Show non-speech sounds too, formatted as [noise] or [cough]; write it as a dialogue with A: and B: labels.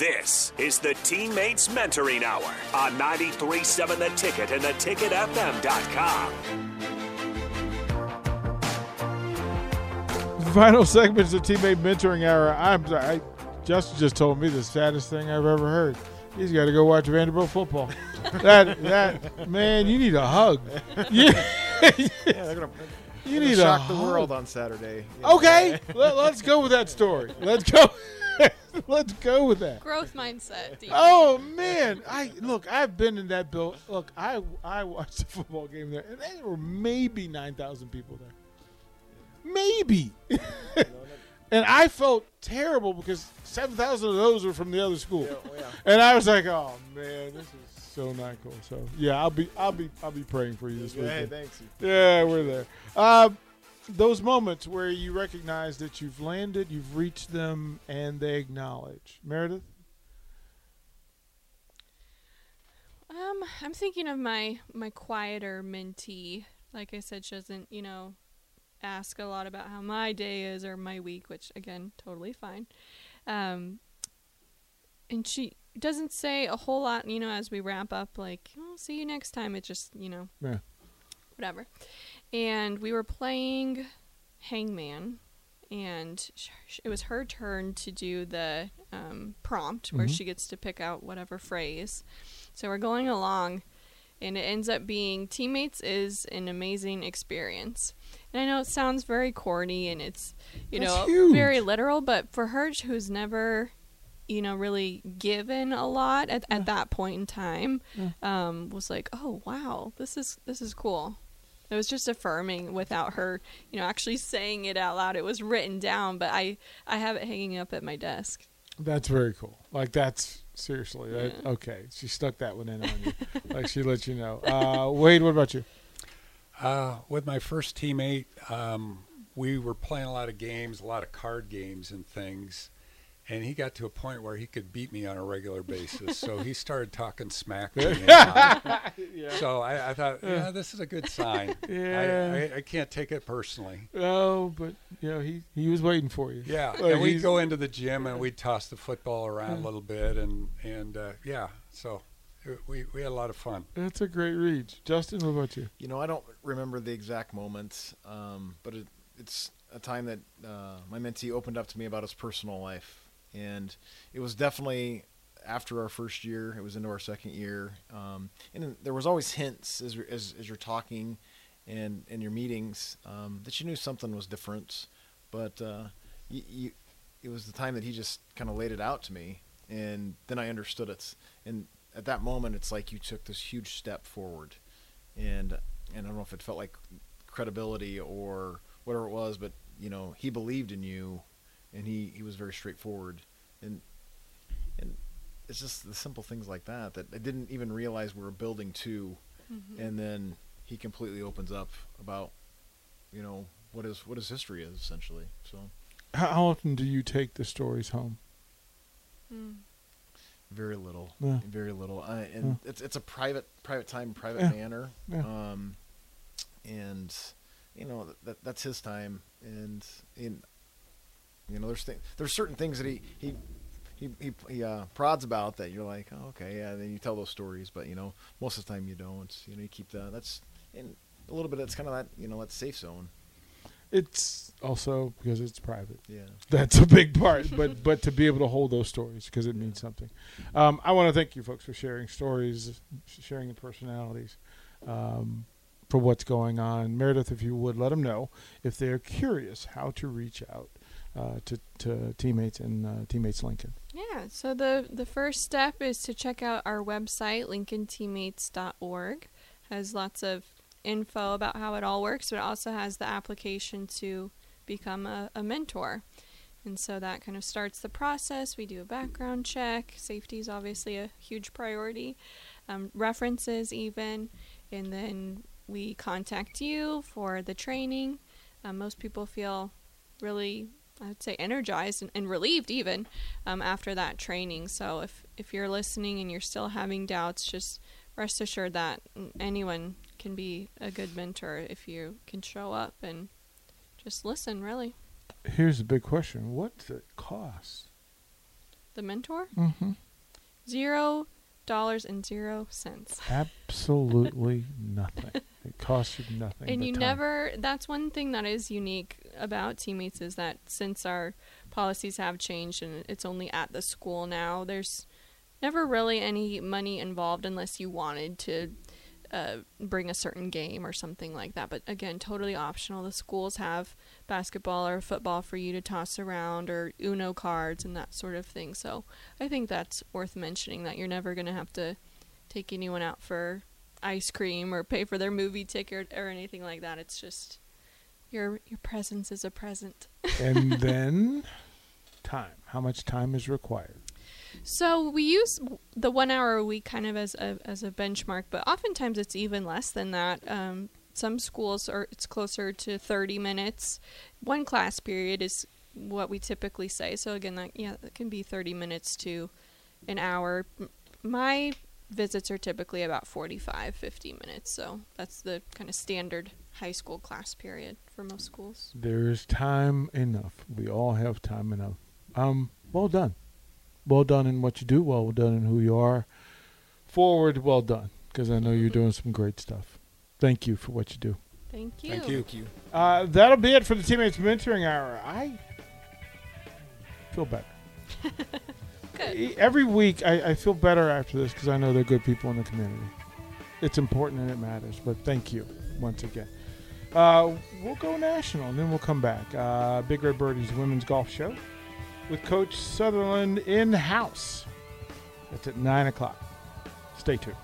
A: This is the Teammates Mentoring Hour on 93.7 The Ticket and theticketfm.com.
B: Final segments of Teammate Mentoring Hour. I'm sorry. Justin just told me the saddest thing I've ever heard. He's got to go watch Vanderbilt football. [laughs] that that man, you need a hug. You,
C: Yeah, they're gonna, [laughs]
B: you
C: gonna
B: need
C: shock
B: a
C: the
B: hug.
C: world on Saturday. you.
B: Okay, [laughs] let, us go with that story. Let's go. [laughs] let's go with that.
D: Growth mindset. DP.
B: Oh man, I look. I've been in that build. Look, I I watched a football game there, and there were maybe nine thousand people there, maybe. [laughs] and I felt terrible because seven thousand of those were from the other school,
C: Yeah, oh, yeah.
B: and I was like, oh man, this is so not cool. So yeah, I'll be I'll be I'll be praying for you this
C: Yeah, hey,
B: weekend.
C: thanks.
B: Yeah, we're there. Um, those moments where you recognize that you've landed, you've reached them, and they acknowledge. Meredith.
D: Um, I'm thinking of my my quieter mentee. Like I said, she doesn't, you know, ask a lot about how my day is or my week, which again, totally fine. Um, and she doesn't say a whole lot, you know, as we wrap up. Like, "Oh, see you next time." It just, you know,
B: Yeah.
D: whatever. And we were playing Hangman, and it was her turn to do the um, prompt where
B: Mhm.
D: she gets to pick out whatever phrase. So we're going along, and it ends up being teammates is an amazing experience. And I know it sounds very corny and it's you
B: That's
D: know
B: huge.
D: very literal, but for her who's never you know really given a lot at, at that point in time
B: Yeah.
D: um, was like oh wow this is this is cool it was just affirming without her you know actually saying it out loud it was written down but i i have it hanging up at my desk
B: That's very cool. Like that's seriously that,
D: Yeah.
B: okay. She stuck that one in on you. [laughs] like she let you know. Uh, Wade, what about you?
E: Uh, with my first teammate, um, we were playing a lot of games, a lot of card games and things. And he got to a point where he could beat me on a regular basis. so he [laughs] started talking smack to me. [laughs] a lot. So I, I thought, yeah, this is a good sign.
B: Yeah.
E: I, I, I can't take it personally.
B: Oh, but you know he he was waiting for you.
E: Yeah,
B: Like,
E: and we'd go into the gym and we'd toss the football around a little bit, and and uh, yeah, so we we had a lot of fun.
B: That's a great read, Justin. What about you?
C: You know, I don't remember the exact moment, um, but it, it's a time that uh, my mentee opened up to me about his personal life, and it was definitely after our first year. It was into our second year, um, and there was always hints as as, as you're talking, and in your meetings um, that you knew something was different, but uh, you, you, it was the time that he just kind of laid it out to me, and then I understood it, and at that moment, it's like you took this huge step forward. And and I don't know if it felt like credibility or whatever it was, but you know he believed in you, and he he was very straightforward, and and it's just the simple things like that that I didn't even realize we were building to, and then he completely opens up about you know what his what his history is essentially. So
B: How, how often do you take the stories home?
D: Mm.
C: very little,
B: Yeah.
C: very little, uh, and it's it's a private private time, private
B: Yeah.
C: manner,
B: Yeah.
C: um, and you know that, that that's his time, and in you know there's th- there's certain things that he he. He, he, he uh, prods about that you're like oh, okay yeah and then you tell those stories but you know most of the time you don't you know you keep that that's in a little bit that's kind of that you know that safe zone
B: It's also because it's private.
C: yeah
B: That's a big part, but but to be able to hold those stories because it means something. Um, I want to thank you folks for sharing stories, sharing the personalities, um, for what's going on. Meredith, if you would let them know if they're curious how to reach out uh, to to teammates and uh, teammates Lincoln.
D: Yeah, so the the first step is to check out our website lincolnteammates.org. Has lots of info about how it all works, but it also has the application to become a, a mentor. And so that kind of starts the process. We do a background check. Safety is obviously a huge priority. Um, references, even. And then we contact you for the training. Um, most people feel really I'd say energized and, and relieved even um, after that training. So if if you're listening and you're still having doubts, just rest assured that anyone can be a good mentor if you can show up and just listen. Really,
B: Here's the big question: What does it cost?
D: The mentor?
B: Mm-hmm.
D: Zero dollars and zero cents.
B: Absolutely nothing. [laughs] It costs you nothing.
D: and you
B: time.
D: never that's one thing that is unique about teammates is that since our policies have changed and it's only at the school now there's never really any money involved unless you wanted to uh, bring a certain game or something like that but again totally optional the schools have basketball or football for you to toss around or uno cards and that sort of thing so i think that's worth mentioning that you're never going to have to take anyone out for ice cream or pay for their movie ticket or anything like that. It's just your your presence is a present. [laughs]
B: and then time. How much time is required?
D: So we use the one hour a week kind of as a as a benchmark, but oftentimes it's even less than that. Um, some schools are it's closer to 30 minutes. One class period is what we typically say. So again, that yeah, that can be 30 minutes to an hour. My visits are typically about 45 50 minutes. So that's the kind of standard high school class period for most schools.
B: There's time enough. We all have time enough. Um, well done. Well done in what you do. Well done in who you are. Forward, well done. Because I know you're doing some great stuff. Thank you for what you do.
D: Thank you.
E: Thank you.
C: Thank you.
B: Uh, that'll be it for the Teammates Mentoring Hour. I feel better. [laughs]
D: Good.
B: Every week, I, I feel better after this because I know they're good people in the community. It's important and it matters. But thank you once again. Uh, we'll go national and then we'll come back. Uh, Big Red Birdies Women's Golf Show with Coach Sutherland in house. That's at 9 o'clock. Stay tuned.